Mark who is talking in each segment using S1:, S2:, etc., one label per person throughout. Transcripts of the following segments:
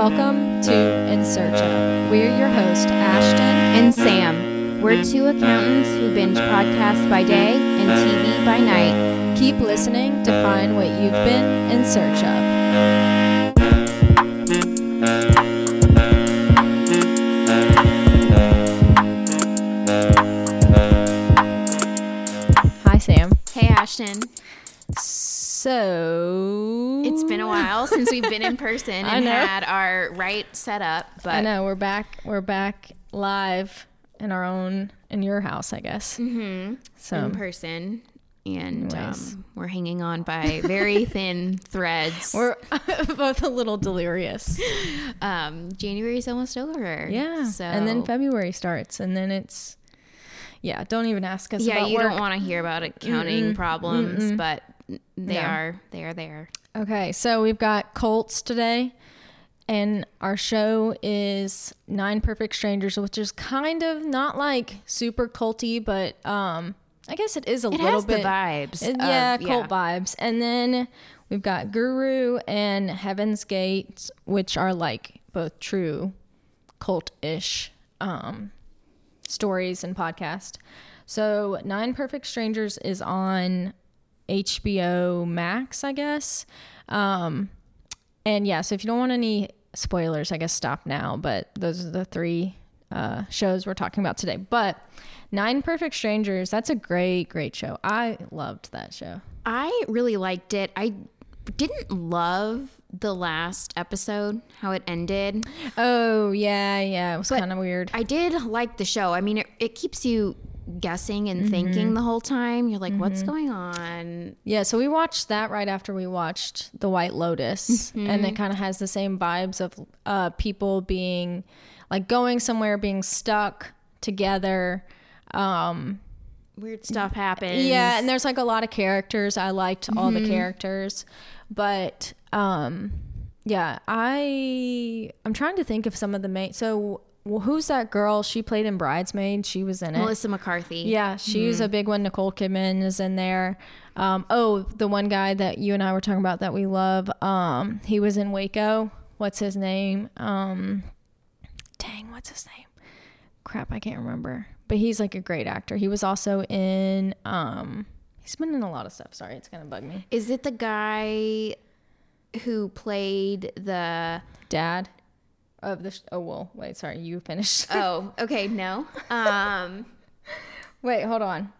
S1: Welcome to In Search of. We're your host, Ashton.
S2: and Sam. We're two accountants who binge podcasts by day and TV by night.
S1: Keep listening to find what you've been in search of. Hi, Sam.
S2: Hey, Ashton.
S1: So
S2: It's been a while since we've been in person and had our right setup, but
S1: I know we're back. We're back live in our own in your house, I guess. Mm-hmm. So
S2: in person. And um, we're hanging on by very thin threads.
S1: we're both a little delirious.
S2: um, January's almost over.
S1: Yeah.
S2: So
S1: and then February starts, and then it's yeah. Don't even ask us.
S2: yeah, you
S1: work.
S2: don't want to hear about accounting problems, but they
S1: No.
S2: are they are there.
S1: Okay, so we've got Colts today, and our show is Nine Perfect Strangers, which is kind of not like super culty, but um, I guess it is a
S2: It
S1: little bit
S2: the vibes.
S1: Uh,
S2: of-
S1: yeah, cult vibes. And then we've got Guru and Heaven's Gate, which are like both true cult-ish um, stories and podcast. So Nine Perfect Strangers is on HBO Max, I guess. Um, and yeah, so if you don't want any spoilers, I guess stop now. But those are the three uh, shows we're talking about today. But Nine Perfect Strangers, that's a great, great show. I loved that show.
S2: I really liked it. I didn't love the last episode, how it ended.
S1: Oh, yeah, yeah. It was kind of weird.
S2: I did like the show. I mean, it, it keeps you guessing and
S1: Mm-hmm.
S2: thinking the whole time. You're like, what's going on?
S1: Yeah, so we watched that right after we watched The White Lotus, and it kind of has the same vibes of uh, people being like going somewhere, being stuck together. Um,
S2: Weird stuff happens.
S1: yeah, and there's like a lot of characters. I liked all the characters, but um, yeah, I I'm trying to think of some of the main. So well, who's that girl? She played in Bridesmaid. She was in it.
S2: Melissa McCarthy.
S1: Yeah, she's a big one. Nicole Kidman is in there. Um, oh, the one guy that you and I were talking about that we love. Um, he was in Waco. What's his name? Um, dang, what's his name? Crap, I can't remember. But he's like a great actor. He was also in. Um, he's been in a lot of stuff. Sorry, it's gonna bug me.
S2: Is it the guy who played the.
S1: Dad of the. Sh- oh well, wait. Sorry, you finished.
S2: Oh, okay, no. Um,
S1: Wait, hold on.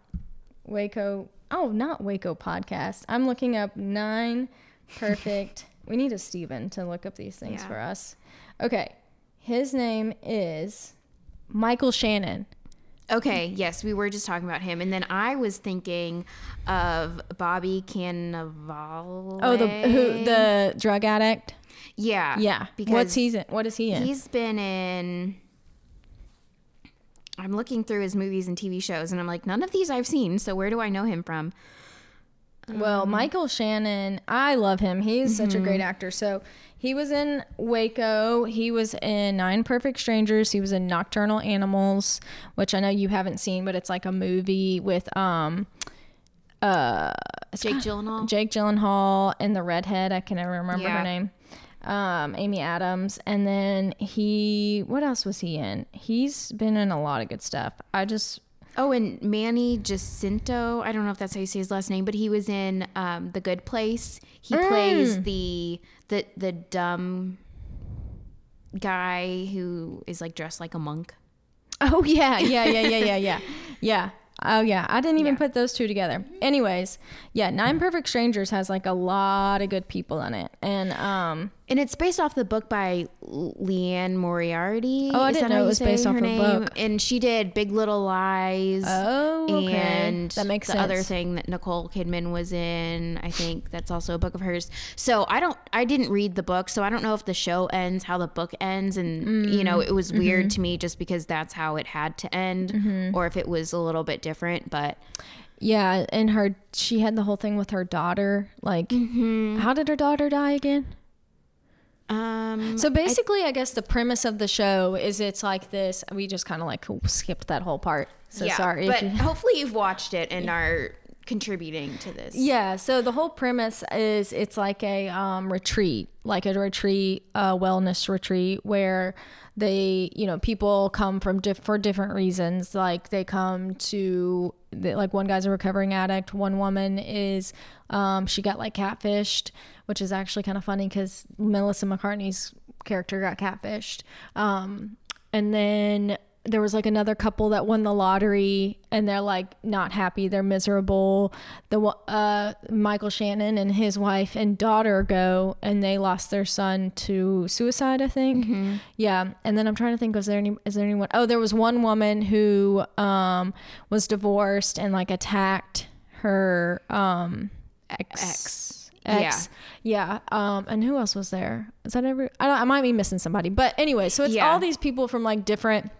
S1: Waco. Oh, not Waco podcast. I'm looking up nine perfect. we need a Steven to look up these things
S2: Yeah.
S1: for us. Okay. His name is Michael Shannon.
S2: Okay, yes, we were just talking about him. And then I was thinking of Bobby Cannavale.
S1: Oh, the who the drug addict.
S2: Yeah.
S1: Yeah.
S2: Because
S1: What's he's in? What is he in?
S2: He's been in. I'm looking through his movies and TV shows, and I'm like, none of these I've seen. So where do I know him from?
S1: Well, Michael Shannon, I love him. He's such a
S2: Mm-hmm.
S1: great actor. So he was in Waco. He was in Nine Perfect Strangers. He was in Nocturnal Animals, which I know you haven't seen, but it's like a movie with um uh
S2: Jake Gyllenhaal.
S1: Jake Gyllenhaal and the redhead. I can never remember
S2: Yeah.
S1: her name. Um, Amy Adams, and then he. What else was he in? He's been in a lot of good stuff. I just
S2: Oh, and Manny Jacinto. I don't know if that's how you say his last name, but he was in um, The Good Place. He
S1: Mm.
S2: plays the the the dumb guy who is like dressed like a monk.
S1: Oh yeah, yeah, yeah, yeah, yeah, yeah, yeah. Oh yeah, I didn't even put those two together. Anyways, yeah, Nine Perfect Strangers has like a lot of good people in it, and um,
S2: And it's based off the book by Liane Moriarty.
S1: Oh, I
S2: Is
S1: didn't know it was based
S2: her
S1: off a
S2: name?
S1: book.
S2: And she did Big Little Lies.
S1: Oh, okay.
S2: And
S1: That makes
S2: the
S1: sense.
S2: other thing that Nicole Kidman was in, I think that's also a book of hers. So I don't, I didn't read the book, so I don't know if the show ends how the book ends, and you know, it was weird
S1: Mm-hmm.
S2: to me just because that's how it had to end, or if it was a little bit different. But
S1: Yeah, and her she had the whole thing with her daughter. Like,
S2: Mm-hmm.
S1: how did her daughter die again?
S2: Um,
S1: So basically, I, guess the premise of the show is it's like this. We just kind of like skipped that whole part. So
S2: yeah,
S1: sorry.
S2: but
S1: you-
S2: hopefully you've watched it and are contributing to this.
S1: Yeah, so the whole premise is it's like a um, retreat, like a retreat, uh, wellness retreat where they, you know, people come from diff- for different reasons. Like they come to, like one guy's a recovering addict, one woman is, um, she got like catfished, which is actually kind of funny because Melissa McCarthy's character got catfished. Um, and then there was like another couple that won the lottery and they're like not happy they're miserable the uh michael shannon and his wife and daughter go and they lost their son to suicide i think yeah and then i'm trying to think was there any is there anyone oh there was one woman who um was divorced and like attacked her um ex
S2: Ex.
S1: Ex yeah um and who else was there? Is that every I, don't, I might be missing somebody but anyway so it's
S2: Yeah.
S1: all these people from like different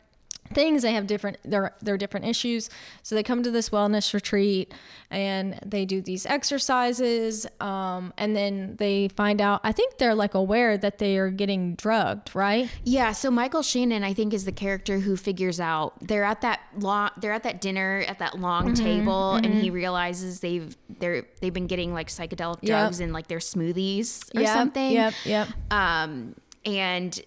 S1: things they have different their their different issues so they come to this wellness retreat and they do these exercises um and then they find out i think they're like aware that they are getting drugged right
S2: Yeah, so Michael Shannon, I think, is the character who figures out they're at that long, they're at that dinner at that long
S1: Mm-hmm,
S2: table, and he realizes they've they're they've been getting like psychedelic
S1: Yep.
S2: drugs in like their smoothies or
S1: Yep,
S2: something.
S1: yep yep
S2: Um, and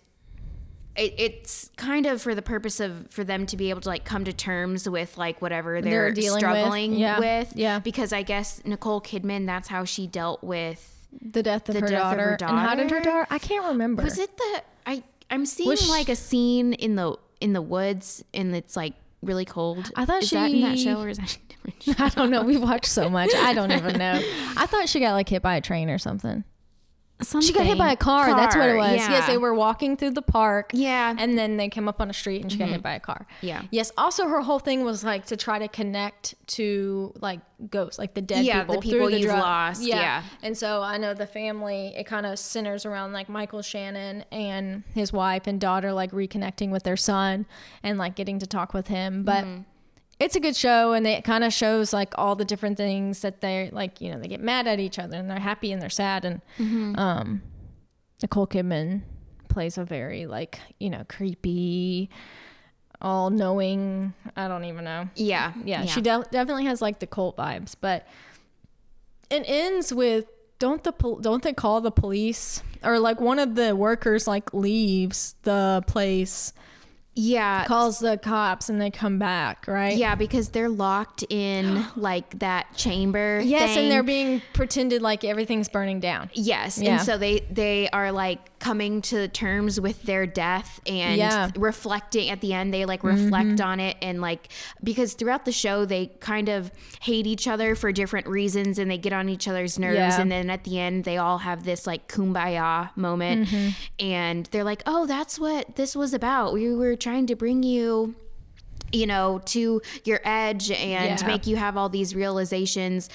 S2: it, it's kind of for the purpose of for them to be able to like come to terms with like whatever they're,
S1: They're dealing with.
S2: struggling
S1: Yeah,
S2: with.
S1: yeah.
S2: Because I guess Nicole Kidman, that's how she dealt with.
S1: the death of,
S2: The
S1: her,
S2: death of
S1: daughter. and how did her
S2: daughter?
S1: daughter i can't remember
S2: Was it the I? I'm seeing
S1: Was she-
S2: like a scene in the in the woods, and it's like really cold.
S1: I thought
S2: is that in that show or is that a different show?
S1: i don't know we watched so much i don't even know i thought she got like hit by a train or something She got hit by a car. That's what it was.
S2: Yeah.
S1: Yes, they were walking through the park.
S2: Yeah.
S1: And then they came up on a street and she got hit by a car.
S2: Yeah.
S1: Yes. Also, her whole thing was like to try to connect to like ghosts, like the dead
S2: Yeah,
S1: people.
S2: the people
S1: through the
S2: you've
S1: drug-
S2: lost, yeah.
S1: And so I know the family, it kind of centers around like Michael Shannon and his wife and daughter, like reconnecting with their son and like getting to talk with him. But
S2: Mm-hmm.
S1: It's a good show and it kind of shows like all the different things that they're like, you know, they get mad at each other and they're happy and they're sad. And,
S2: Mm-hmm.
S1: um, Nicole Kidman plays a very like, you know, creepy, all knowing, I don't even know.
S2: Yeah,
S1: Yeah, she de- definitely has like the cult vibes, but it ends with don't the pol- don't they call the police or like one of the workers like leaves the place,
S2: yeah,
S1: calls the cops, and they come back, right?
S2: yeah, because they're locked in like that chamber.
S1: Yes,
S2: thing.
S1: and they're being pretended like everything's burning down.
S2: Yes,
S1: Yeah.
S2: and so they they are like coming to terms with their death and
S1: Yeah. Mm-hmm.
S2: reflecting at the end. They like reflect on it and like because throughout the show they kind of hate each other for different reasons and they get on each other's nerves
S1: Yeah.
S2: and then at the end they all have this like kumbaya moment
S1: Mm-hmm.
S2: and they're like, oh, that's what this was about. We were trying to bring you you know, to your edge and
S1: Yeah.
S2: make you have all these realizations.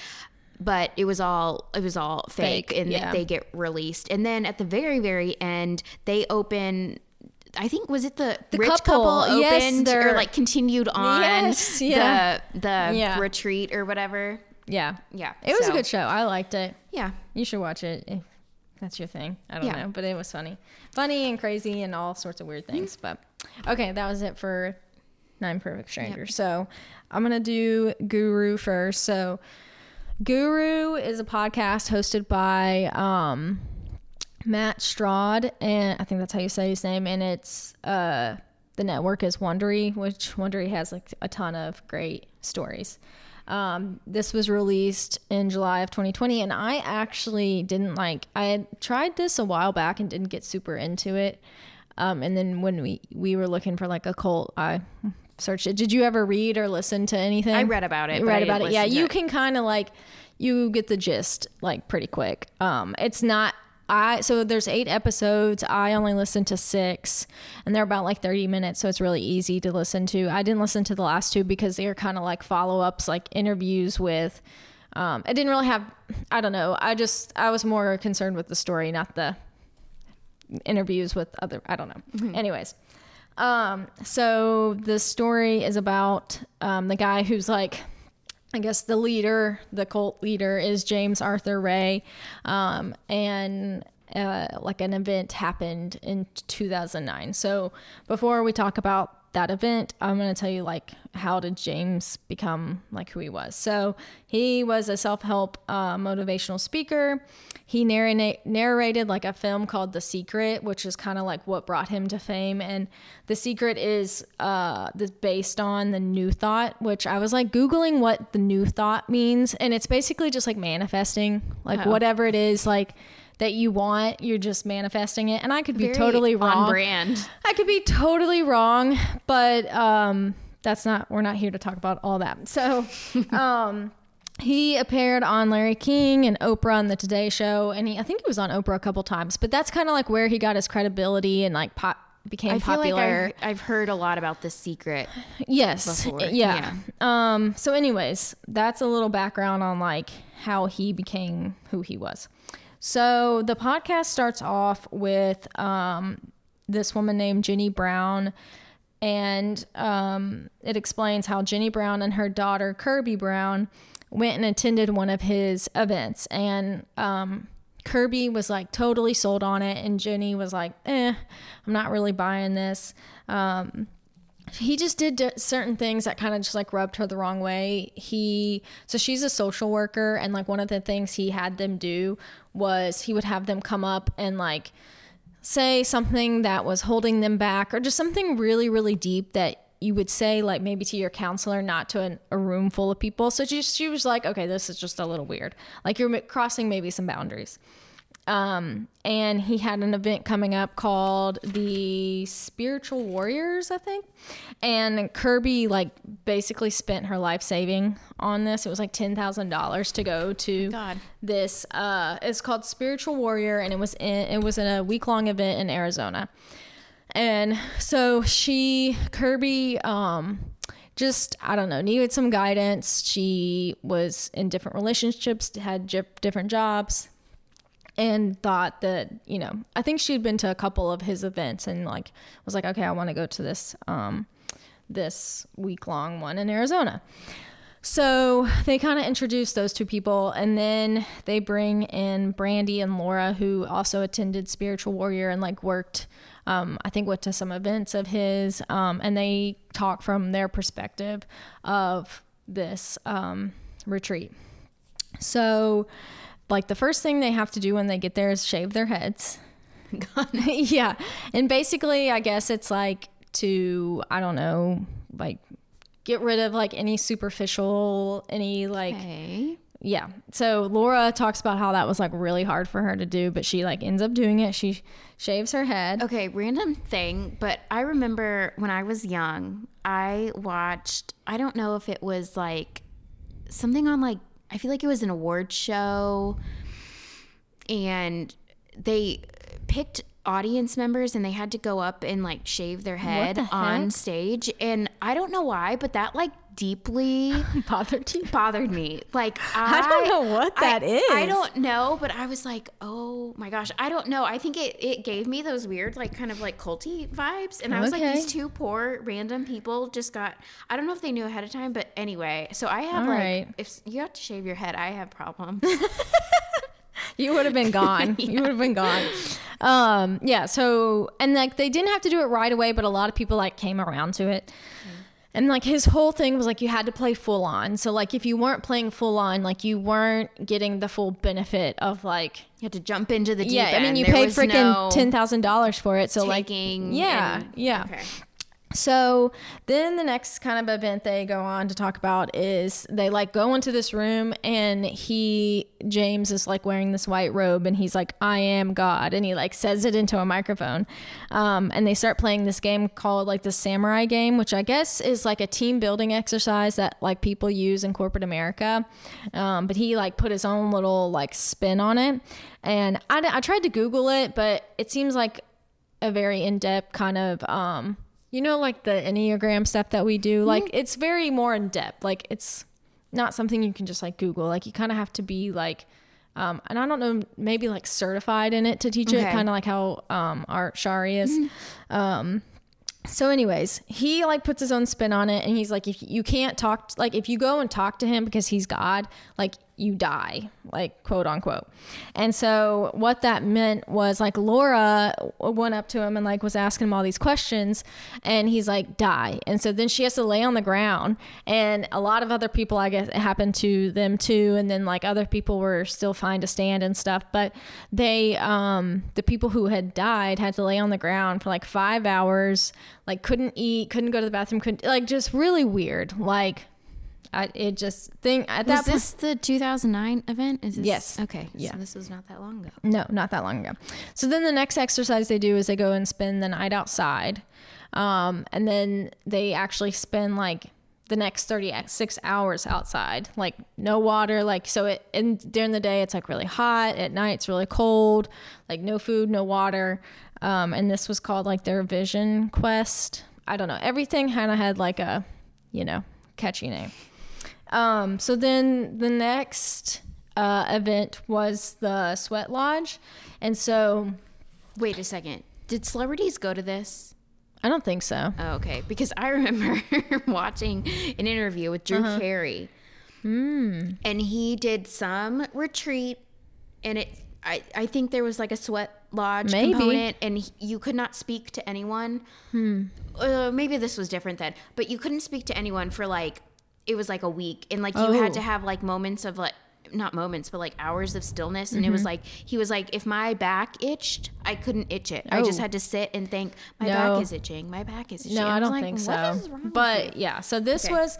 S2: But it was all it was all fake,
S1: Fake,
S2: and
S1: yeah.
S2: they get released. And then at the very very end, they open. I think was it the,
S1: The
S2: rich
S1: couple,
S2: couple, opened
S1: they're-
S2: or like continued on
S1: Yes, yeah.
S2: the the
S1: Yeah.
S2: retreat or whatever.
S1: Yeah,
S2: Yeah,
S1: it was
S2: so-
S1: a good show. I liked it.
S2: Yeah,
S1: You should watch it if that's your thing. I don't know, but it was funny, funny and crazy and all sorts of weird things. Mm-hmm. But okay, that was it for Nine Perfect Strangers. So I'm gonna do Guru first. So Guru is a podcast hosted by um, Matt Stroud, and I think that's how you say his name. And it's uh, the network is Wondery, which Wondery has like a ton of great stories. Um, this was released in July of 2020, and I actually didn't like. I had tried this a while back and didn't get super into it. Um, and then when we we were looking for like a cult, I searched it. Did you ever read or listen to anything?
S2: I read about it,
S1: You read about it. Yeah, you
S2: it.
S1: can kind of like you get the gist like pretty quick. Um, it's not I so there's eight episodes. I only listened to six, and they're about like 30 minutes, so it's really easy to listen to. I didn't listen to the last two because they are kind of like follow ups, like interviews with. Um, I didn't really have. I don't know. I just I was more concerned with the story, not the interviews with other. I don't know. Anyways. Um, so the story is about um, the guy who's like I guess the leader, the cult leader, is James Arthur Ray, um, and uh, like an event happened in 2009. So before we talk about that event, I'm going to tell you like how did James become like who he was. So he was a self-help uh, motivational speaker. He narrate, narrated like a film called The Secret, which is kind of like what brought him to fame. And The Secret is uh, this based on the New Thought, which I was like googling what the New Thought means, and it's basically just like manifesting, like
S2: Oh.
S1: whatever it is, like that you want, you're just manifesting it. And I could be
S2: Very
S1: totally
S2: on
S1: wrong.
S2: brand.
S1: I could be totally wrong, but um, that's not. We're not here to talk about all that. So, um, he appeared on Larry King and Oprah on the Today Show, and he I think he was on Oprah a couple times. But that's kind of like where he got his credibility and like pop became
S2: I feel
S1: popular.
S2: like I've, I've heard a lot about the secret.
S1: yes,
S2: before,
S1: yeah. Um. So, anyways, that's a little background on like how he became who he was. So the podcast starts off with um, this woman named Jenny Brown, and um, it explains how Jenny Brown and her daughter Kirby Brown went and attended one of his events, and um, Kirby was like totally sold on it, and Jenny was like, "Eh, I'm not really buying this." Um, he just did certain things that kind of just like rubbed her the wrong way. He so she's a social worker and like one of the things he had them do was he would have them come up and like say something that was holding them back or just something really really deep that you would say like maybe to your counselor not to an, a room full of people. So she she was like, "Okay, this is just a little weird. Like you're crossing maybe some boundaries." Um, and he had an event coming up called the Spiritual Warriors, I think. And Kirby like basically spent her life saving on this. It was like ten thousand dollars to go to
S2: God.
S1: this. Uh, it's called Spiritual Warrior, and it was in it was in a week long event in Arizona. And so she Kirby um just I don't know needed some guidance. She was in different relationships, had different jobs, and thought that you know I think she'd been to a couple of his events and like was like okay I want to go to this um this week long one in Arizona. So they kind of introduced those two people, and then they bring in Brandy and Laura, who also attended Spiritual Warrior and like worked, um, I think, went to some events of his, um, and they talk from their perspective of this um, retreat. So, like, the first thing they have to do when they get there is shave their heads. yeah. And basically, I guess it's like to, I don't know, like get rid of like any superficial, any like,
S2: Okay.
S1: yeah. So Laura talks about how that was like really hard for her to do, but she like ends up doing it. She shaves her head.
S2: Okay, random thing, but I remember when I was young, I watched, I don't know if it was like something on like, I feel like it was an award show, and they picked audience members and they had to go up and like shave their head
S1: the
S2: on stage. And I don't know why, but that like deeply
S1: Bothered you?
S2: bothered me. Like I,
S1: I don't know what that
S2: that is. I don't know, but I was like, oh my gosh, I don't know. I think it it gave me those weird like kind of like culty vibes, and I was like, these two poor random people just got. I don't know if they knew ahead of time, but anyway. So I have
S1: All
S2: like,
S1: right.
S2: if you have to shave your head, I have problems.
S1: You would have been gone. You would have been gone. Um, yeah. So, and like they didn't have to do it right away, but a lot of people like came around to it. And like his whole thing was like you had to play full on. So like if you weren't playing full on, like you weren't getting the full benefit of like
S2: you had to jump into the deep
S1: yeah. I mean you
S2: There
S1: paid freaking
S2: no
S1: ten thousand dollars for it. So like yeah,
S2: and-
S1: yeah.
S2: Okay.
S1: So then the next kind of event they go on to talk about is they like go into this room and he James is like wearing this white robe and he's like I am God and he like says it into a microphone. Um, and they start playing this game called like the samurai game, which I guess is like a team building exercise that like people use in corporate America. Um, but he like put his own little like spin on it. And I, I tried to Google it, but it seems like a very in depth kind of um you know like the enneagram stuff that we do like
S2: Mm-hmm.
S1: it's very more in depth like it's not something you can just like google like you kind of have to be like um, and I don't know, maybe like certified in it to teach it,
S2: Okay. Mm-hmm.
S1: kind of like how um, Art Shari is. Um, so, anyways, he like puts his own spin on it, and he's like, if you can't talk, like if you go and talk to him because he's God, like you die, like quote unquote. And so, what that meant was like Laura went up to him and like was asking him all these questions, and he's like, die. And so then she has to lay on the ground, and a lot of other people, I guess, it happened to them too. And then like other people were still fine to stand and stuff, but they, um, the people who had died had to lay on the ground for like five hours, like couldn't eat, couldn't go to the bathroom, couldn't like just really weird. Like, I it just thing at
S2: Was
S1: that point.
S2: this the 2009 event? Is this,
S1: Yes.
S2: Okay.
S1: Yeah.
S2: So this was not that long ago.
S1: No, not that long ago. So then the next exercise they do is they go and spend the night outside. Um, and then they actually spend like the next 36 hours outside, like no water. Like, so it, and during the day, it's like really hot. At night, it's really cold, like no food, no water. Um, and this was called like their vision quest. I don't know. Everything kind of had like a, you know, catchy name. Um, so then the next uh, event was the Sweat Lodge. And so
S2: Wait a second. Did celebrities go to this?
S1: I don't think so.
S2: Oh, okay. Because I remember watching an interview with Drew
S1: Uh-huh.
S2: Carey.
S1: Hmm.
S2: And he did some retreat and it I, I think there was like a sweat lodge
S1: Maybe.
S2: component and he, you could not speak to anyone.
S1: Hmm.
S2: Uh, maybe this was different then, but you couldn't speak to anyone for like it was like a week and like you had
S1: Oh.
S2: to have like moments of like not moments but like hours of stillness and it
S1: Mm-hmm.
S2: was like he was like if my back itched i couldn't itch it i just
S1: Oh.
S2: had to sit and think my
S1: No.
S2: back is itching my back is itching
S1: No, I don't
S2: like,
S1: think so.
S2: is wrong with
S1: But yeah, so this
S2: Okay.
S1: was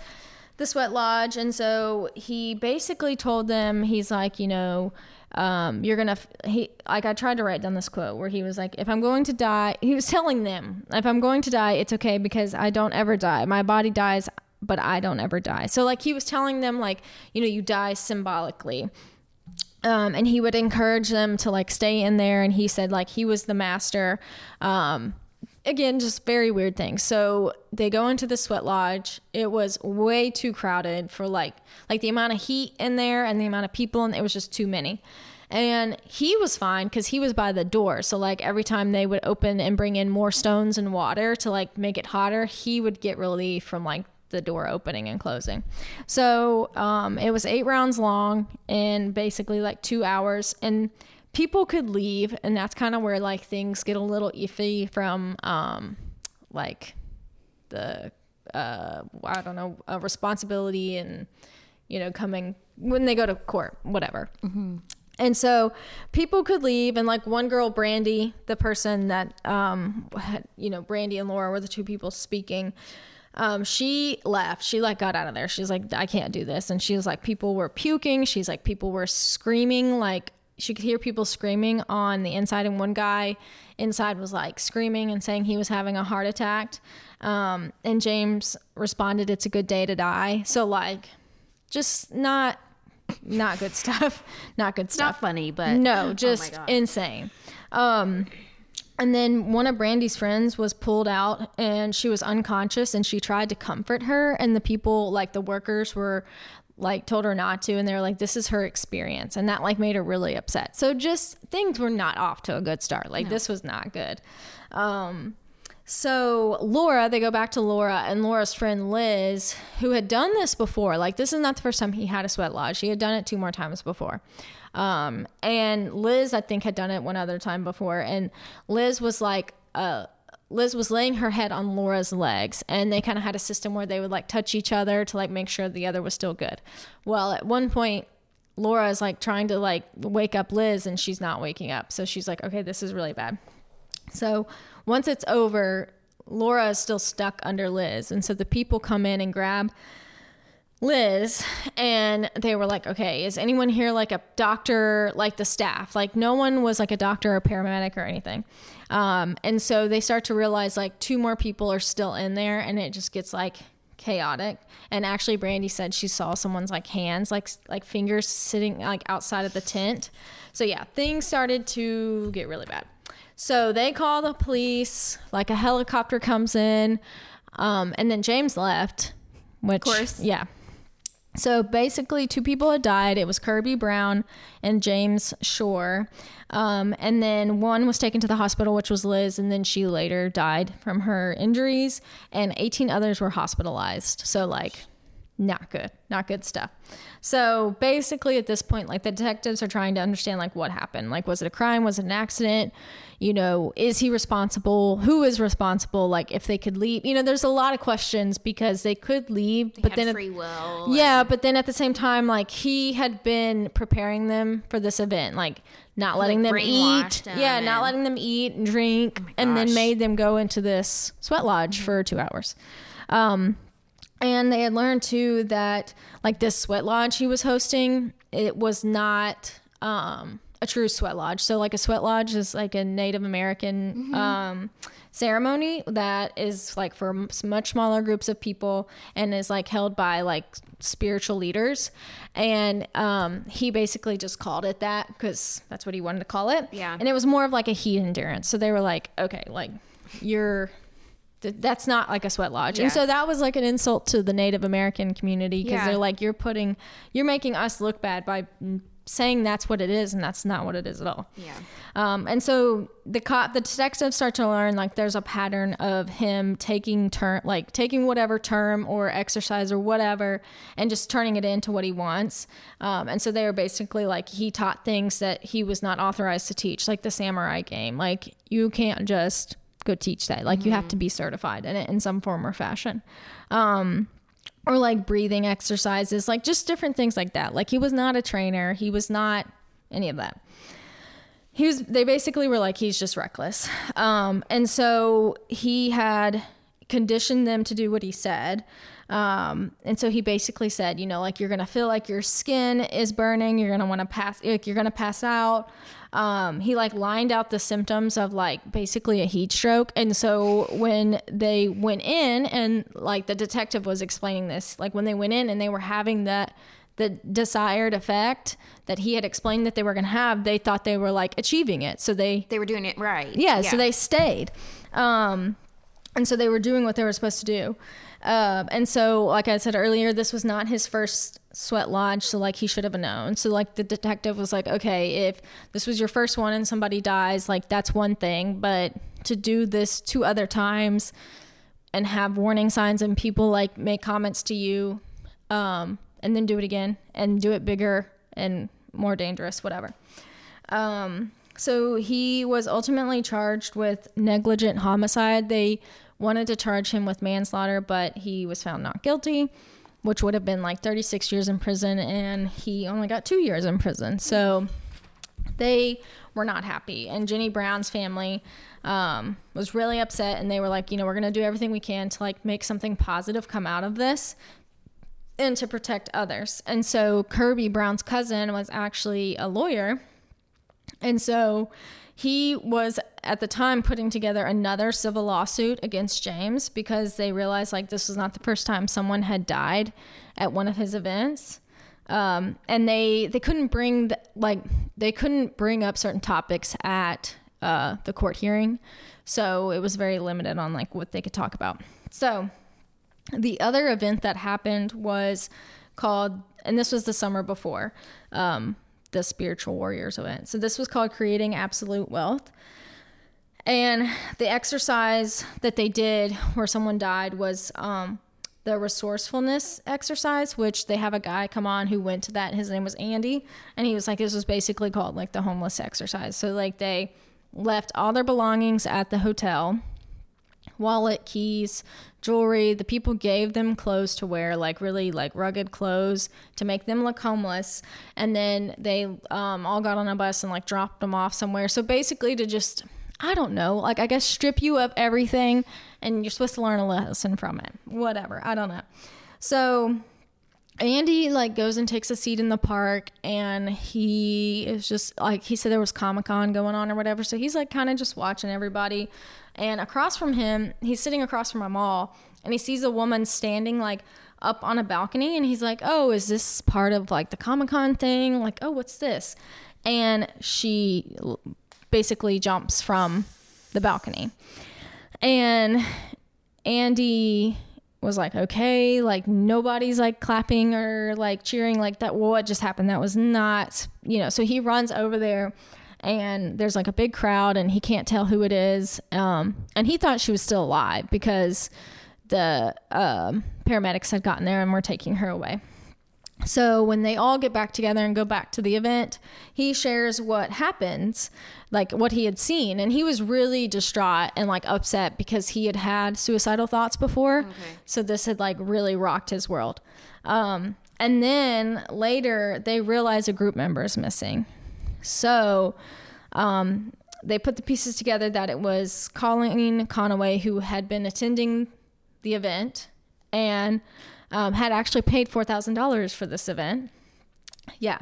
S1: the Sweat Lodge, and so he basically told them, he's like, you know, um, you're gonna. f- He like I tried to write down this quote where he was like, if I'm going to die, he was telling them, if I'm going to die, it's okay because I don't ever die. My body dies, but I don't ever die. So like he was telling them, like, you know, you die symbolically. Um, and he would encourage them to like stay in there. And he said like he was the master. Um, again just very weird things. So they go into the sweat lodge. It was way too crowded for like like the amount of heat in there and the amount of people and it was just too many. And he was fine because he was by the door. So like every time they would open and bring in more stones and water to like make it hotter he would get relief from like the door opening and closing. So um, it was eight rounds long and basically like two hours. And people could leave, and that's kind of where like things get a little iffy from um, like the uh, I don't know uh, responsibility and you know coming when they go to court, whatever. And so people could leave, and like one girl, Brandy, the person that, um, had, you know, Brandy and Laura were the two people speaking. Um, she left. She like got out of there. She's like, I can't do this. And she was like, people were puking. She's like, people were screaming. Like she could hear people screaming on the inside, and one guy inside was like screaming and saying he was having a heart attack. Um, and James responded, "It's a good day to die." So like, just not not good stuff. Not good stuff.
S2: not funny, but
S1: No, just
S2: God.
S1: insane. Um, and then one of Brandy's friends was pulled out and she was unconscious and she tried to comfort her. And the people, like the workers, were like told her not to. And they were like, this is her experience. And that like made her really upset. So just things were not off to a good start. Like this was not good. Um, so Laura, they go back to Laura and Laura's friend Liz, who had done this before. Like this is not the first time he had a sweat lodge. She had done it two more times before. Um, and Liz, I think, had done it one other time before. And Liz was like, uh, Liz was laying her head on Laura's legs, and they kind of had a system where they would like touch each other to like make sure the other was still good. Well, at one point, Laura is like trying to like wake up Liz, and she's not waking up. So she's like, okay, this is really bad. So once it's over, Laura is still stuck under Liz. And so the people come in and grab Liz and they were like, okay, is anyone here like a doctor, like the staff? Like, no one was like a doctor or paramedic or anything. Um, and so they start to realize like two more people are still in there and it just gets like chaotic. And actually, Brandy said she saw someone's like hands, like like fingers sitting like outside of the tent. So yeah, things started to get really bad. So they call the police. Like a helicopter comes in, um, and then James left. Which,
S2: Of course.
S1: yeah. So basically, two people had died. It was Kirby Brown and James Shore. Um, and then one was taken to the hospital, which was Liz, and then she later died from her injuries. And 18 others were hospitalized. So, like, not good, not good stuff. So basically, at this point, like the detectives are trying to understand, like, what happened. Like, was it a crime? Was it an accident? You know, is he responsible? Who is responsible? Like, if they could leave, you know, there's a lot of questions because they could leave, but
S2: Had
S1: then at-
S2: free will.
S1: yeah, but then at the same time, like he had been preparing them for this event, like not letting them eat.
S2: them
S1: Yeah, not letting them eat and drink, and then made them go into this sweat lodge for two hours. Um, and they had learned too that like this sweat lodge he was hosting, it was not um, a true sweat lodge. So like a sweat lodge is like a Native American um, ceremony that is like for much smaller groups of people and is like held by like spiritual leaders. And um, he basically just called it that because that's what he wanted to call it.
S2: Yeah.
S1: And it was more of like a heat endurance. So they were like, okay, like you're th- that's not like a sweat lodge.
S2: Yeah.
S1: And so that was like an insult to the Native American community because
S2: Yeah.
S1: they're like, you're putting, you're making us look bad by saying that's what it is, and that's not what it is at all.
S2: Yeah.
S1: Um, and so the cop, the detectives start to learn like there's a pattern of him taking term, like taking whatever term or exercise or whatever, and just turning it into what he wants. Um, and so they were basically like he taught things that he was not authorized to teach, like the samurai game. Like you can't just go teach that. Like you have to be certified in it in some form or fashion. Um, or like breathing exercises, like just different things like that. Like he was not a trainer, he was not any of that. He was they basically were like he's just reckless. Um and so he had conditioned them to do what he said. Um, and so he basically said, you know, like you're gonna feel like your skin is burning, you're gonna want to pass, like you're gonna pass out. Um, he like lined out the symptoms of like basically a heat stroke. And so when they went in, and like the detective was explaining this, like when they went in and they were having that the desired effect that he had explained that they were gonna have, they thought they were like achieving it. So they
S2: They were doing it right.
S1: yeah, so they stayed. Um, and so they were doing what they were supposed to do. Um, and so, like I said earlier, this was not his first sweat lodge. So, like, he should have known. So, like, the detective was like, okay, if this was your first one and somebody dies, like, that's one thing. But to do this two other times and have warning signs and people like make comments to you um, and then do it again and do it bigger and more dangerous, whatever. Um, so he was ultimately charged with negligent homicide. They wanted to charge him with manslaughter, but he was found not guilty, which would have been like 36 years in prison, and he only got two years in prison. So they were not happy. And Jenny Brown's family um, was really upset, and they were like, you know, we're going to do everything we can to like make something positive come out of this and to protect others. And so Kirby Brown's cousin was actually a lawyer. And so he was at the time putting together another civil lawsuit against James because they realized like this was not the first time someone had died at one of his events. Um, and they they couldn't bring the, like they couldn't bring up certain topics at uh, the court hearing, so it was very limited on like what they could talk about. So the other event that happened was called, and this was the summer before um, the Spiritual Warriors event. So this was called Creating Absolute Wealth. And the exercise that they did where someone died was um, the resourcefulness exercise, which they have a guy come on who went to that. His name was Andy. And he was like, this was basically called like the homeless exercise. So, like, they left all their belongings at the hotel wallet, keys, jewelry. The people gave them clothes to wear, like really like rugged clothes to make them look homeless. And then they um, all got on a bus and like dropped them off somewhere. So basically, to just I don't know, like I guess strip you of everything and you're supposed to learn a lesson from it. Whatever. I don't know. So Andy like goes and takes a seat in the park and he is just like he said there was Comic Con going on or whatever. So he's like kind of just watching everybody. And across from him, he's sitting across from a mall and he sees a woman standing like up on a balcony and he's like, Oh, is this part of like the Comic Con thing? Like, oh, what's this? And she basically jumps from the balcony. And Andy was like, okay, like nobody's like clapping or like cheering like that. What just happened? That was not, you know. So he runs over there and there's like a big crowd and he can't tell who it is. Um, and he thought she was still alive because the um, paramedics had gotten there and were taking her away. So when they all get back together and go back to the event, he shares what happens, like what he had seen, and he was really distraught and like upset because he had had suicidal thoughts before. Okay. So this had like really rocked his world. Um, and then later they realize a group member is missing. So um, they put the pieces together that it was Colleen Conaway who had been attending the event and um, had actually paid $4,000 for this event. Yeah.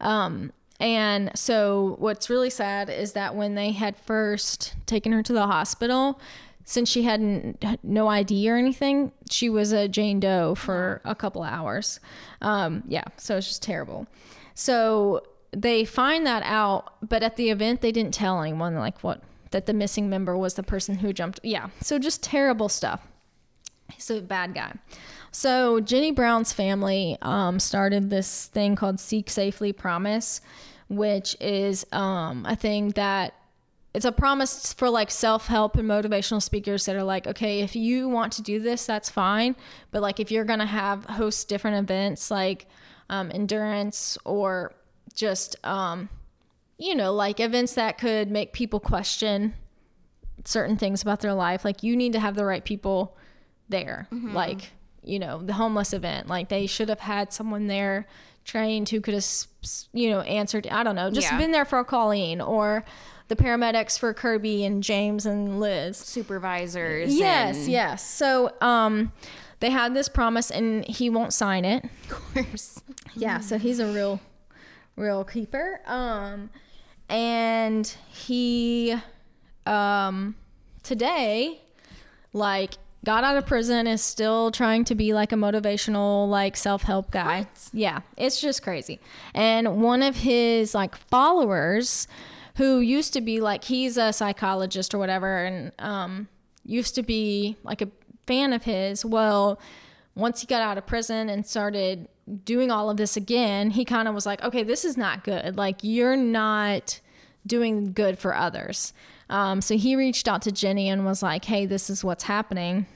S1: Um, and so what's really sad is that when they had first taken her to the hospital, since she hadn't no ID or anything, she was a Jane Doe for a couple hours. Um, yeah, so it's just terrible. So they find that out, but at the event they didn't tell anyone like what that the missing member was the person who jumped. Yeah, so just terrible stuff. He's a bad guy. So Jenny Brown's family um, started this thing called Seek Safely Promise, which is um, a thing that it's a promise for like self-help and motivational speakers that are like okay if you want to do this that's fine but like if you're gonna have host different events like um, endurance or just um, you know like events that could make people question certain things about their life like you need to have the right people there mm-hmm. like you know, the homeless event. Like they should have had someone there trained who could have, you know, answered, I don't know, just yeah. been there for Colleen or the paramedics for Kirby and James and Liz.
S2: Supervisors.
S1: Yes, and... yes. So, um, they had this promise and he won't sign it.
S2: Of course.
S1: Yeah, so he's a real, real keeper. Um, and he, um, today, like got out of prison is still trying to be like a motivational like self-help guy what? yeah it's just crazy and one of his like followers who used to be like he's a psychologist or whatever and um used to be like a fan of his well once he got out of prison and started doing all of this again he kind of was like okay this is not good like you're not doing good for others um, so he reached out to Jenny and was like, hey, this is what's happening.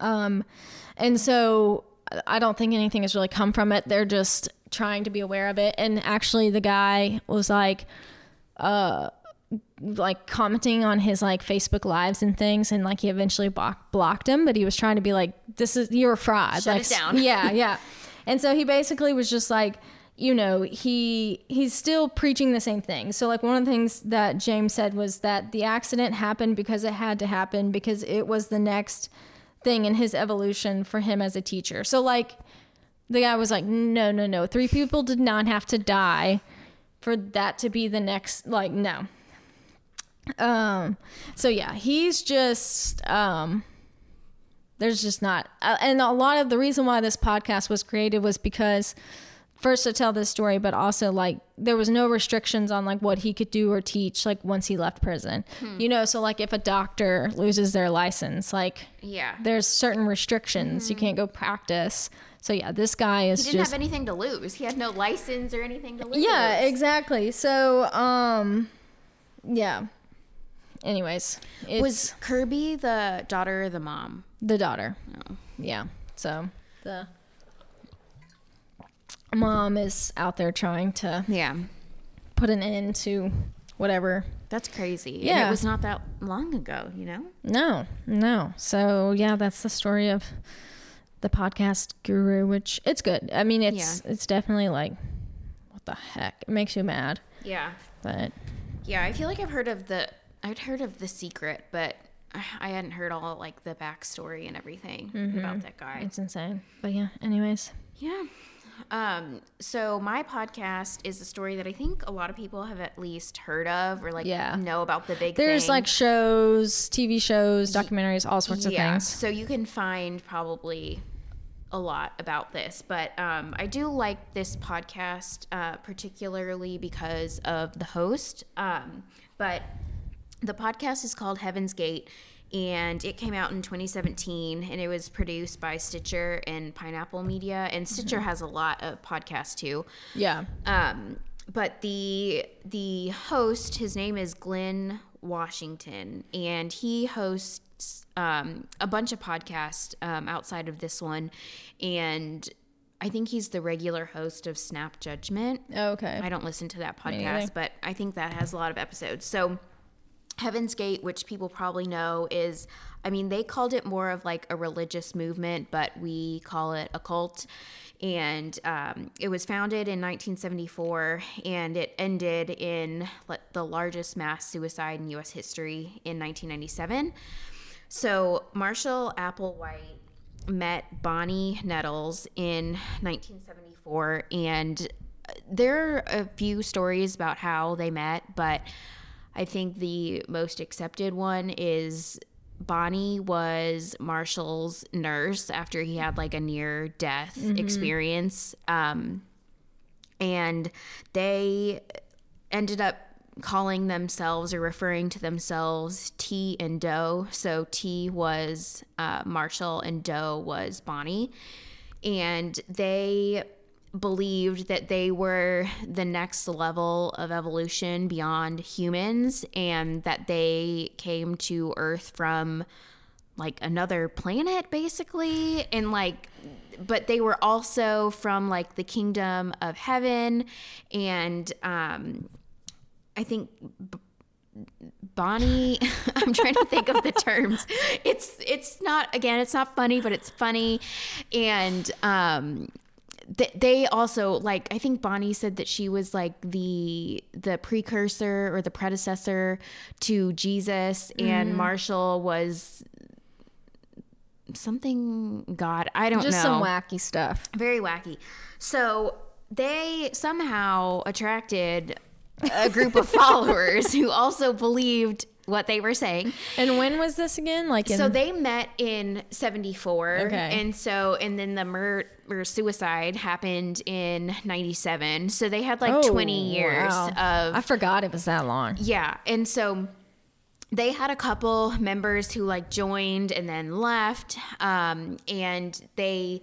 S1: Um, and so I don't think anything has really come from it. They're just trying to be aware of it. And actually, the guy was like, uh, like commenting on his like Facebook lives and things, and like he eventually block- blocked him. But he was trying to be like, "This is you're a fraud."
S2: Shut
S1: like,
S2: it down.
S1: yeah, yeah. And so he basically was just like, you know, he he's still preaching the same thing. So like one of the things that James said was that the accident happened because it had to happen because it was the next thing in his evolution for him as a teacher. So like the guy was like, "No, no, no. Three people did not have to die for that to be the next like no." Um so yeah, he's just um there's just not uh, and a lot of the reason why this podcast was created was because first to tell this story, but also like there was no restrictions on like what he could do or teach like once he left prison. Hmm. You know, so like if a doctor loses their license, like
S2: yeah,
S1: there's certain restrictions. Mm-hmm. You can't go practice. So yeah, this guy is
S2: he didn't
S1: just,
S2: have anything to lose. He had no license or anything to lose.
S1: Yeah, exactly. So um, yeah. Anyways,
S2: was Kirby the daughter or the mom?
S1: The daughter. Oh. Yeah. So the mom is out there trying to
S2: yeah
S1: put an end to whatever.
S2: That's crazy. Yeah, and it was not that long ago. You know.
S1: No, no. So yeah, that's the story of the podcast guru, which it's good. I mean, it's yeah. it's definitely like what the heck. It makes you mad.
S2: Yeah.
S1: But
S2: yeah, I feel like I've heard of the I'd heard of the secret, but I hadn't heard all like the backstory and everything mm-hmm. about that guy.
S1: It's insane. But yeah, anyways.
S2: Yeah. Um, so my podcast is a story that I think a lot of people have at least heard of or like
S1: Yeah.
S2: know about the big
S1: There's
S2: thing.
S1: like shows, TV shows, documentaries, all sorts of things.
S2: So you can find probably a lot about this, but um, I do like this podcast uh, particularly because of the host. Um, but the podcast is called Heaven's Gate, and it came out in 2017, and it was produced by Stitcher and Pineapple Media, and Stitcher has a lot of podcasts too.
S1: Yeah.
S2: Um, but the the host, his name is Glynn Washington, and he hosts um, a bunch of podcasts um, outside of this one, and I think he's the regular host of Snap Judgment.
S1: Okay.
S2: I don't listen to that podcast, but I think that has a lot of episodes. So Heaven's Gate, which people probably know, is I mean, they called it more of like a religious movement, but we call it a cult. And um, it was founded in 1974 and it ended in the largest mass suicide in US history in 1997. So Marshall Applewhite met Bonnie Nettles in 1974, and there are a few stories about how they met, but I think the most accepted one is Bonnie was Marshall's nurse after he had like a near death experience. Um, and they ended up calling themselves or referring to themselves Ti and Do. So Ti was uh, Marshall and Do was Bonnie. And they believed that they were the next level of evolution beyond humans and that they came to Earth from like another planet basically. And like but they were also from like the kingdom of heaven. And um i think B- bonnie i'm trying to think of the terms. It's it's not again it's not funny but it's funny. And um th- they also like i think bonnie said that she was like the the precursor or the predecessor to jesus and mm-hmm. marshall was something god i don't know.
S1: Just
S2: know
S1: some wacky stuff.
S2: very wacky so they somehow attracted a group of followers who also believed what they were saying
S1: And when was this again? Like in
S2: so they met in 74
S1: Okay.
S2: and so and then the murder or suicide happened in 97 so they had like
S1: Oh,
S2: 20 years
S1: wow.
S2: of
S1: I forgot it was that long.
S2: yeah and so they had a couple members who like joined and then left um, and they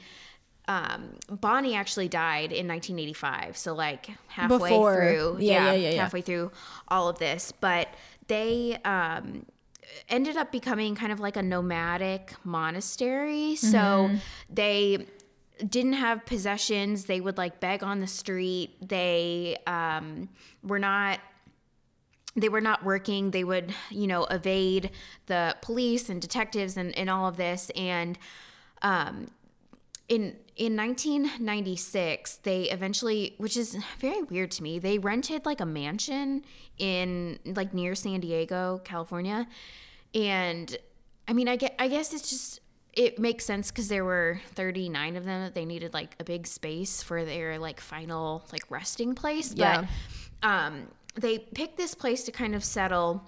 S2: um, bonnie actually died in 1985 so like halfway
S1: Before.
S2: through
S1: Yeah, yeah, yeah, yeah.
S2: halfway through all of this but they um, ended up becoming kind of like a nomadic monastery. So
S1: Mm-hmm.
S2: they didn't have possessions. They would like beg on the street. They um, were not they were not working. They would you know evade the police and detectives and, and all of this. And um, in in 1996 they eventually which is very weird to me they rented like a mansion in like near san diego california and i mean i get i guess it's just it makes sense because there were 39 of them that they needed like a big space for their like final like resting place
S1: Yeah.
S2: but um they picked this place to kind of settle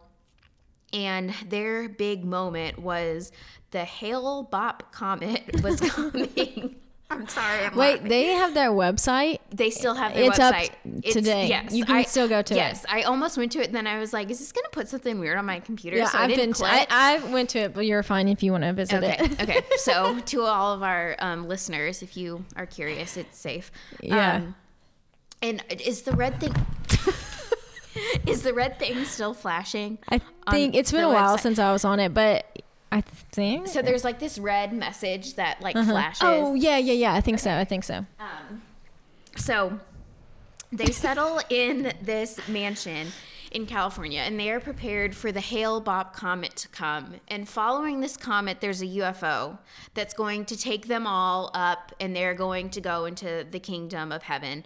S2: and their big moment was the Hale Bopp comet was coming. I'm sorry. I'm
S1: Wait,
S2: laughing.
S1: they have their website.
S2: they still have their
S1: It's up
S2: website
S1: today. Yes. You can
S2: I-
S1: still go to it.
S2: Yes, I almost went to it. Then I was like, "Is this going to put something weird on my computer?"
S1: Yeah,
S2: so I
S1: I've
S2: didn't
S1: been. To. I, I went to it, but you're fine if you want to visit
S2: okay,
S1: it.
S2: okay. So to all of our um, listeners, if you are curious, it's safe.
S1: Yeah.
S2: Um, and is the red thing? is the red thing still flashing?
S1: I think it's been a while
S2: website?
S1: since I was on it, but I think.
S2: So there's like this red message that like flashes.
S1: oh yeah, yeah, yeah. I think so. I think so.
S2: Um, So they settle in this mansion in California, and they are prepared for the Hale Bopp comet to come. And following this comet, there's a UFO that's going to take them all up, and they're going to go into the kingdom of heaven.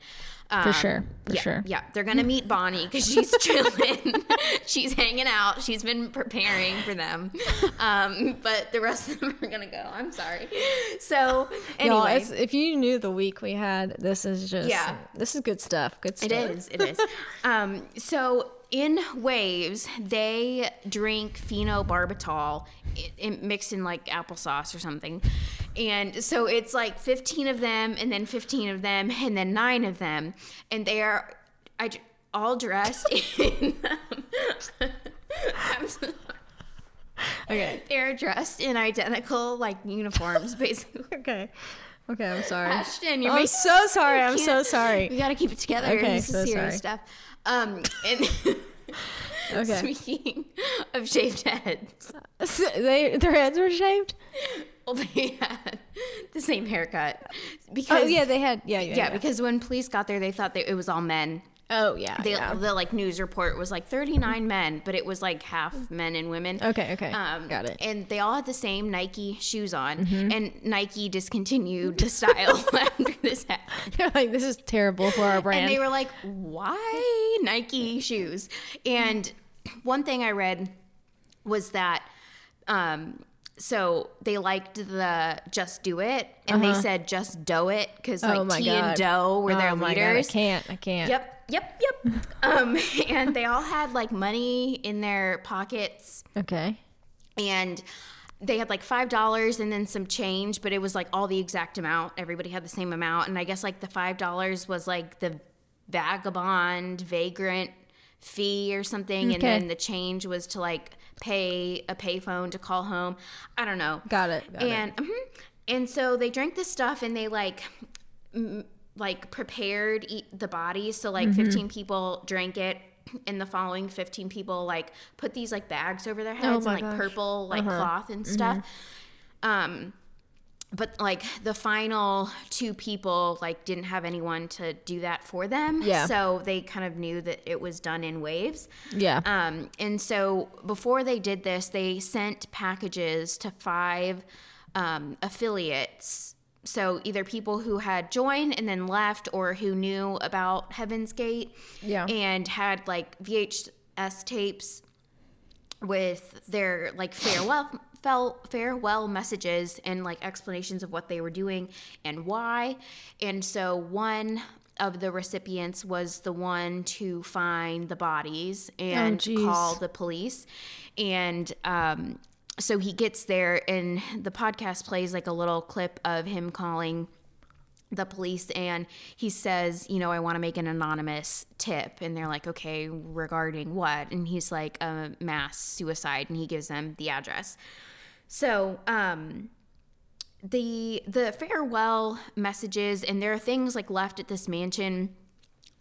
S1: For sure. For
S2: yeah,
S1: sure.
S2: Yeah, they're gonna meet Bonnie because she's chilling. she's hanging out. She's been preparing for them. Um, but the rest of them are gonna go. I'm sorry. So
S1: Y'all,
S2: anyway,
S1: if you knew the week we had, this is just
S2: Yeah.
S1: This is good stuff. Good stuff.
S2: It is. It is. um, so in waves, they drink phenobarbital i- in, mixed in like applesauce or something. And so it's like 15 of them, and then 15 of them, and then nine of them. And they are I, all dressed in. I'm
S1: Okay.
S2: they're dressed in identical like uniforms, basically.
S1: Okay. Okay. I'm sorry.
S2: Ashton, you're
S1: I'm
S2: making-
S1: so sorry. I'm so sorry.
S2: We got to keep it together.
S1: Okay,
S2: this is
S1: so
S2: serious
S1: sorry.
S2: stuff. Um, and
S1: Okay.
S2: speaking of shaved heads,
S1: they their heads were shaved.
S2: Well, they had the same haircut because
S1: Oh yeah, they had yeah yeah
S2: yeah, because when police got there, they thought that it was all men.
S1: oh yeah
S2: The,
S1: yeah.
S2: the like news report was like 39 men, but it was like half men and women.
S1: Okay okay
S2: Um,
S1: got it. Mm-hmm.
S2: And they all had the same Nike shoes on, and Nike discontinued the style after this happened.
S1: They're like this is terrible for our brand.
S2: And they were like, why Nike shoes? And one thing I read was that, um, so they liked the just do it, and they said just do it because like
S1: Uh-huh. oh
S2: Ti
S1: god.
S2: and Do were their
S1: oh my
S2: leaders.
S1: God, I can't. I can't.
S2: Yep, yep, yep. um, and they all had like money in their pockets
S1: Okay.
S2: and they had like five dollars and then some change, but it was like all the exact amount. Everybody had the same amount, and I guess like the five dollars was like the vagabond vagrant fee or something, and then the change was to like pay a payphone to call home. I don't know.
S1: Got it. Got it.
S2: and mhm. and so they drank this stuff and they like m- like prepared eat the bodies so
S1: Mm-hmm.
S2: like 15 people drank it and the following 15 people like put these like bags over their heads
S1: Oh
S2: and like
S1: gosh. Uh-huh.
S2: purple like cloth and stuff um but like the final two people like didn't have anyone to do that for them
S1: Yeah.
S2: so they kind of knew that it was done in waves
S1: yeah.
S2: um, and so before they did this, they sent packages to five um, affiliates. So either people who had joined and then left, or who knew about Heaven's Gate,
S1: Yeah.
S2: and had like VHS tapes with their like farewell farewell messages and like explanations of what they were doing and why. And so one of the recipients was the one to find the bodies and
S1: geez.
S2: call the police. And um, so he gets there, and the podcast plays like a little clip of him calling the police and he says, you know, I want to make an anonymous tip. And they're like, okay, regarding what? And he's like, a mass suicide. And he gives them the address. So, um, the the farewell messages and there are things like left at this mansion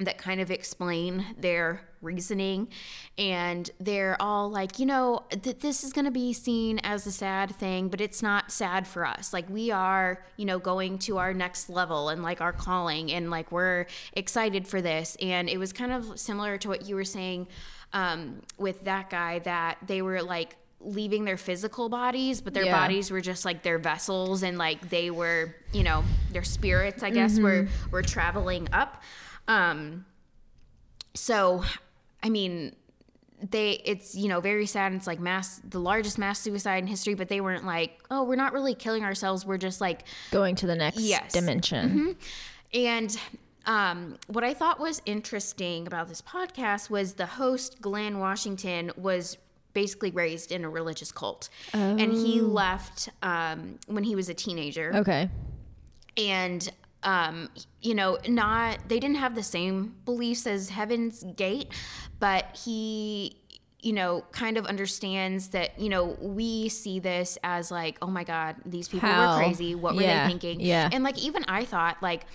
S2: that kind of explain their reasoning. And they're all like you know th- this is going to be seen as a sad thing but it's not sad for us. Like we are you know going to our next level and like our calling and like we're excited for this. And it was kind of similar to what you were saying um, with that guy that they were like leaving their physical bodies but their
S1: Yeah.
S2: bodies were just like their vessels and like they were you know their spirits i guess were were traveling up um so i mean they it's you know very sad it's like mass the largest mass suicide in history but they weren't like oh we're not really killing ourselves we're just like
S1: Going to the next
S2: Yes.
S1: dimension.
S2: and um, what I thought was interesting about this podcast was the host, Glynn Washington, was basically raised in a religious cult. And he left um, when he was a teenager.
S1: Okay.
S2: And, um, you know, not, they didn't have the same beliefs as Heaven's Gate, but he you know, kind of understands that, you know, we see this as like, oh my God, these people
S1: How?
S2: were crazy. What were
S1: Yeah,
S2: they thinking?
S1: yeah.
S2: And like even I thought like,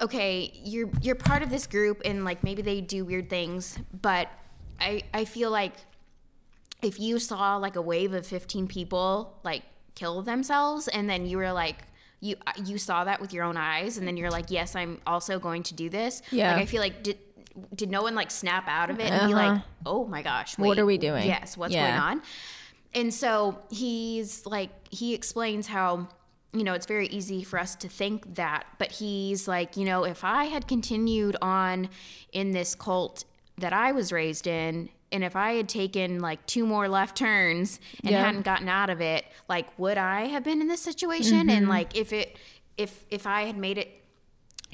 S2: okay, you're you're part of this group and like maybe they do weird things, but I I feel like if you saw like a wave of 15 people like kill themselves and then you were like you you saw that with your own eyes and then you're like yes i'm also going to do this
S1: Yeah.
S2: like i feel like did did no one like snap out of it and be like, oh my gosh,
S1: Uh-huh. What are we doing?
S2: Yes, what's
S1: Yeah.
S2: going on? And so he's like, he explains how, you know, it's very easy for us to think that, but he's like, you know, if I had continued on in this cult that I was raised in, and if I had taken like two more left turns and
S1: Yeah.
S2: hadn't gotten out of it, like, would I have been in this situation? And like, if it, if, if I had made it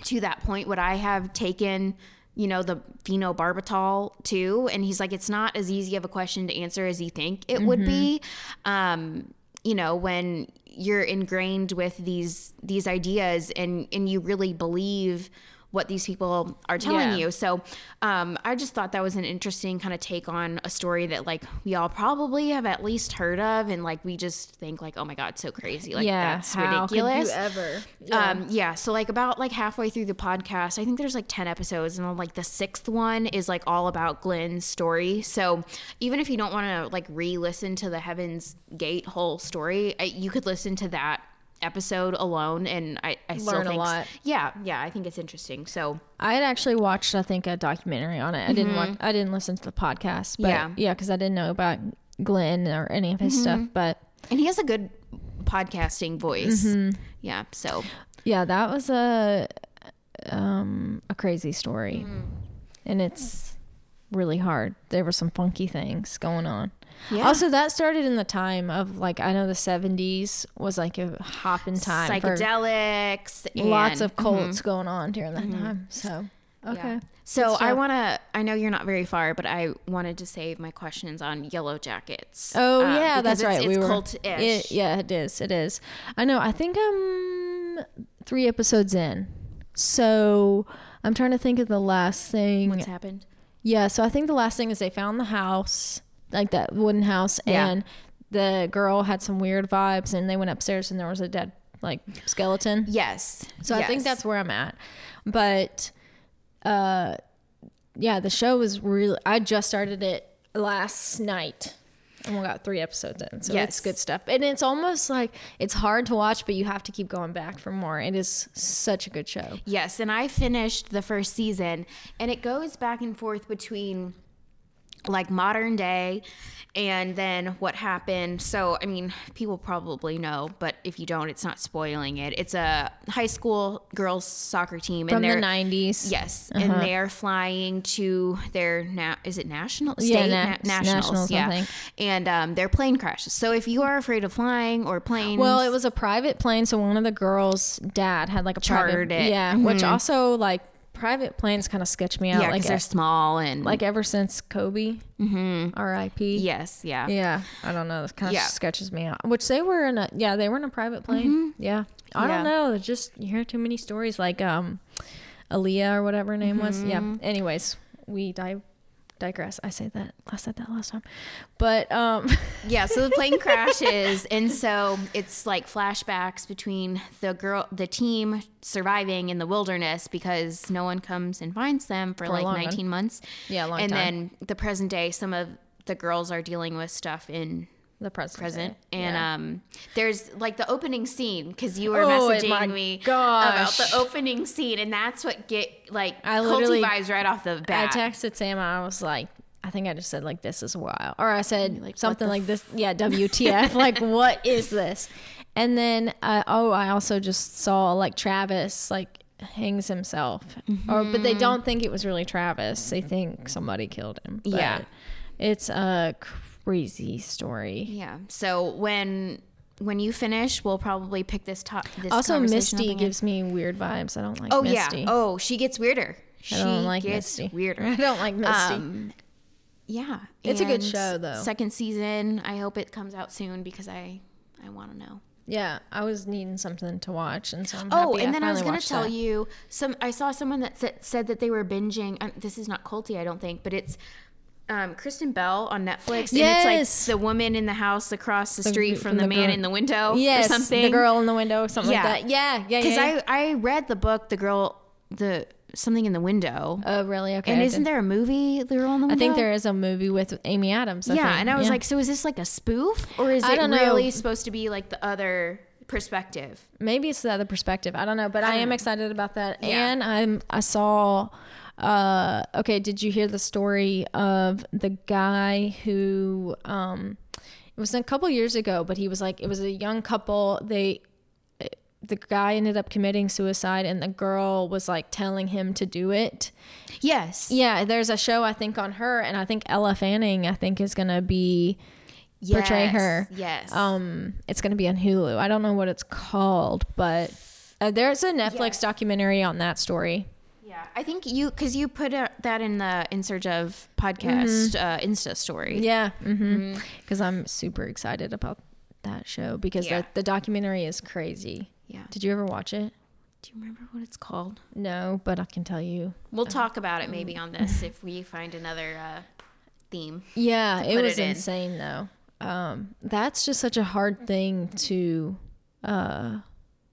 S2: to that point would i have taken you know the phenobarbital too and he's like it's not as easy of a question to answer as you think it would be um you know when you're ingrained with these these ideas and and you really believe what these people are telling
S1: Yeah.
S2: you so um i just thought that was an interesting kind of take on a story that like we all probably have at least heard of and like we just think like oh my god so crazy like
S1: yeah,
S2: that's ridiculous
S1: ever?
S2: yeah. Um, yeah. So like about like halfway through the podcast, I think there's like 10 episodes and like the sixth one is like all about Glynn's story. So even if you don't want to like re-listen to the Heaven's Gate whole story, I, you could listen to that episode alone and I, I still
S1: Learn a lot.
S2: Yeah. Yeah. I think it's interesting. So
S1: I had actually watched, I think, a documentary on it. I didn't mm-hmm. watch, I didn't listen to the podcast, but
S2: Yeah.
S1: yeah, because I didn't know about Glynn or any of his stuff. Mm-hmm. But
S2: and he has a good podcasting voice. Mm-hmm. Yeah. So
S1: yeah, that was a um a crazy story, and it's really hard. There were some funky things going on.
S2: Yeah.
S1: Also, that started in the time of like I know the '70s was like a hopping time
S2: psychedelics,
S1: lots of mm-hmm. cults going on during that mm-hmm. time. So okay,
S2: Yeah. So I want to. I know you're not very far, but I wanted to save my questions on Yellow Jackets.
S1: Oh
S2: uh,
S1: yeah, that's
S2: it's,
S1: right.
S2: It's
S1: we were
S2: cult-ish.
S1: It, yeah, it is. It is. I know. I think I'm three episodes in, so I'm trying to think of the last thing.
S2: What's happened?
S1: Yeah, so I think the last thing is they found the house, like that wooden house,
S2: Yeah.
S1: and the girl had some weird vibes, and they went upstairs and there was a dead like skeleton.
S2: Yes.
S1: So I think that's where I'm at. But uh yeah, the show was really I just started it last night. And we got three episodes in. So
S2: Yes.
S1: it's good stuff. And it's almost like it's hard to watch, but you have to keep going back for more. It is such a good show.
S2: Yes, and I finished the first season, and it goes back and forth between like modern day and then what happened. So, I mean, people probably know, but if you don't, it's not spoiling it. It's a high school girls soccer team,
S1: From
S2: and
S1: the
S2: they're
S1: 90s.
S2: Yes, and they're flying to their na- is it national state
S1: Yeah,
S2: Na-
S1: na-
S2: nationals,
S1: nationals,
S2: yeah, and um, their plane crashes. So if you are afraid of flying or planes,
S1: Well, it was a private plane, so one of the girls' dad had like a
S2: Chartered
S1: private,
S2: it.
S1: Yeah, which also like private planes kind of sketch me out.
S2: yeah,
S1: like
S2: they're small and
S1: like ever since Kobe, mm-hmm. R.I.P.
S2: yes, yeah,
S1: Yeah, I don't know. This kind of
S2: Yeah.
S1: sketches me out. Which they were in a yeah, they were in a private plane. Yeah, I
S2: Mm-hmm. Yeah.
S1: don't know. It's just you hear too many stories like um, Aaliyah or whatever her name was. Yeah.
S2: Mm-hmm.
S1: Anyways, we di- digress. I said that. I said that last time, but um,
S2: yeah. So the plane crashes, and so it's like flashbacks between the girl, the team surviving in the wilderness because no one comes and finds them for,
S1: a
S2: like
S1: long one.
S2: 19 months.
S1: Yeah, long
S2: and
S1: time.
S2: then the present day, some of the girls are dealing with stuff in
S1: the present.
S2: present and
S1: Yeah.
S2: um there's like the opening scene because you were
S1: Oh,
S2: messaging me
S1: gosh.
S2: about the opening scene and that's what get like
S1: I literally-
S2: vibes right off the bat.
S1: I texted Sam. I was like, I think I just said like this is wild, or I said
S2: like,
S1: something like this. Yeah, WTF? like what is this? And then uh, oh, I also just saw like Travis like hangs himself, or but they don't think it was really Travis. They think somebody killed him. But
S2: Yeah.
S1: it's a crazy story.
S2: yeah so when when you finish we'll probably pick this top this
S1: Also, Misty gives me weird vibes. I don't like
S2: oh
S1: Misty.
S2: yeah oh she gets weirder she
S1: I don't like
S2: gets
S1: Misty.
S2: weirder
S1: I don't like Misty.
S2: um yeah
S1: It's a good show, though.
S2: second season i hope it comes out soon because i i want to know
S1: yeah, I was needing something to watch, and so I'm
S2: Oh, and then I was going to tell
S1: that.
S2: you some. I saw someone that said, said that they were binging. Um, this is not culty, I don't think, but it's um, Kristen Bell on Netflix. And it's like the woman in the house across the street from,
S1: from
S2: the,
S1: the
S2: man
S1: girl-
S2: in the window
S1: Yes,
S2: or something.
S1: the girl in the window, or something
S2: Yeah.
S1: like that. Yeah, yeah,
S2: Because
S1: yeah.
S2: I I read the book, the girl, the something in the window.
S1: oh, really? Okay.
S2: and
S1: I
S2: isn't
S1: didn't-
S2: there a movie, The Girl in the Window?
S1: I think there is a movie with Amy Adams. I
S2: Yeah,
S1: think.
S2: and I was like, so is this like a spoof, or is
S1: I
S2: it
S1: don't know.
S2: really supposed to be like the other perspective?
S1: maybe it's the other perspective. I don't know, but I, am excited about that. And I'm I saw Uh, okay, did you hear the story of the guy who um, it was a couple years ago, but he was like it was a young couple. They the guy ended up committing suicide and the girl was like telling him to do it.
S2: Yes.
S1: Yeah, there's a show I think on her and I think Ella Fanning I think is going to be portray her.
S2: Yes.
S1: Um it's going to be on Hulu. I don't know what it's called, but uh, there's a Netflix documentary on that story.
S2: Yeah. I think you because you put uh, that in the in search of podcast uh, Insta story.
S1: yeah Mm-hmm. Yeah, mhm. Cuz I'm super excited about that show because
S2: Yeah.
S1: the, the documentary is crazy.
S2: Yeah.
S1: Did you ever watch it?
S2: Do you remember what it's called?
S1: No, but I can tell you.
S2: We'll talk about it maybe on this if we find another uh, theme.
S1: Yeah, it was
S2: it in.
S1: insane though. Um, that's just such a hard thing to, uh,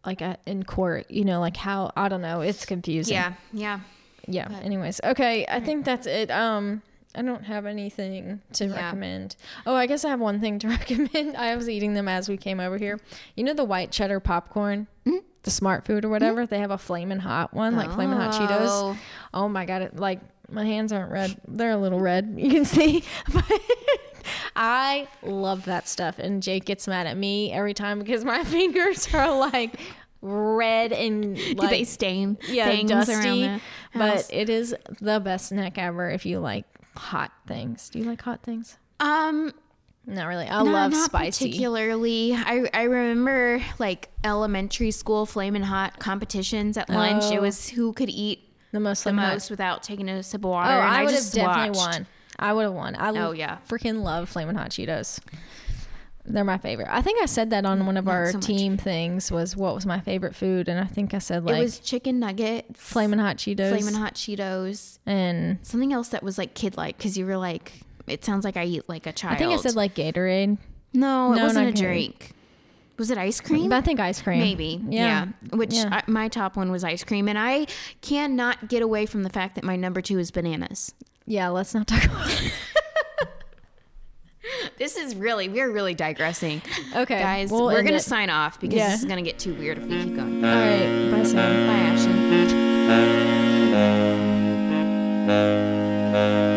S1: like at, in court. You know, like how I don't know. It's confusing.
S2: Yeah. Yeah.
S1: Yeah. Anyways, okay. I think that's it. Um, I don't have anything to
S2: Yeah.
S1: recommend. Oh, I guess I have one thing to recommend. I was eating them as we came over here. You know the white cheddar popcorn,
S2: Mm-hmm.
S1: the Smart Food or whatever. They have a flaming hot one, like flaming hot Cheetos.
S2: Oh.
S1: Oh my god! It, like my hands aren't red; they're a little red. You can see. But I love that stuff, and Jake gets mad at me every time because my fingers are like red and
S2: Do
S1: like
S2: they stain
S1: yeah,
S2: things
S1: dusty. but it is the best neck ever if you like hot things. Do you like hot things?
S2: um
S1: Not really. I
S2: no,
S1: love
S2: not
S1: spicy.
S2: particularly. I I remember like elementary school flaming hot competitions at lunch. It
S1: Oh.
S2: was who could eat
S1: The most
S2: the
S1: hot.
S2: most without taking a sip of
S1: Oh,
S2: water. and
S1: I,
S2: I,
S1: would have
S2: just
S1: definitely
S2: watched.
S1: won. I would have won. I
S2: Oh, yeah.
S1: freaking love flaming hot Cheetos. They're my favorite. I think I said that on one of our
S2: so much.
S1: team things was what was my favorite food, and I think I said like
S2: it was chicken nuggets,
S1: flaming hot Cheetos,
S2: flaming hot Cheetos,
S1: and
S2: something else that was like kid like because you were like, it sounds like I eat like a child.
S1: I think I said like Gatorade.
S2: no, it
S1: No,
S2: wasn't a
S1: not Gatorade.
S2: drink. Was it ice cream?
S1: I think ice cream.
S2: Maybe,
S1: Yeah.
S2: yeah. Which
S1: Yeah.
S2: I, my top one was ice cream, and I cannot get away from the fact that my number two is bananas.
S1: Yeah, let's not talk about it.
S2: This is really we're really digressing.
S1: Okay,
S2: guys,
S1: we'll
S2: we're gonna
S1: it.
S2: sign off because
S1: Yeah.
S2: this is gonna get too weird if we keep going.
S1: All right, bye, Sam.
S2: Bye, Ashton.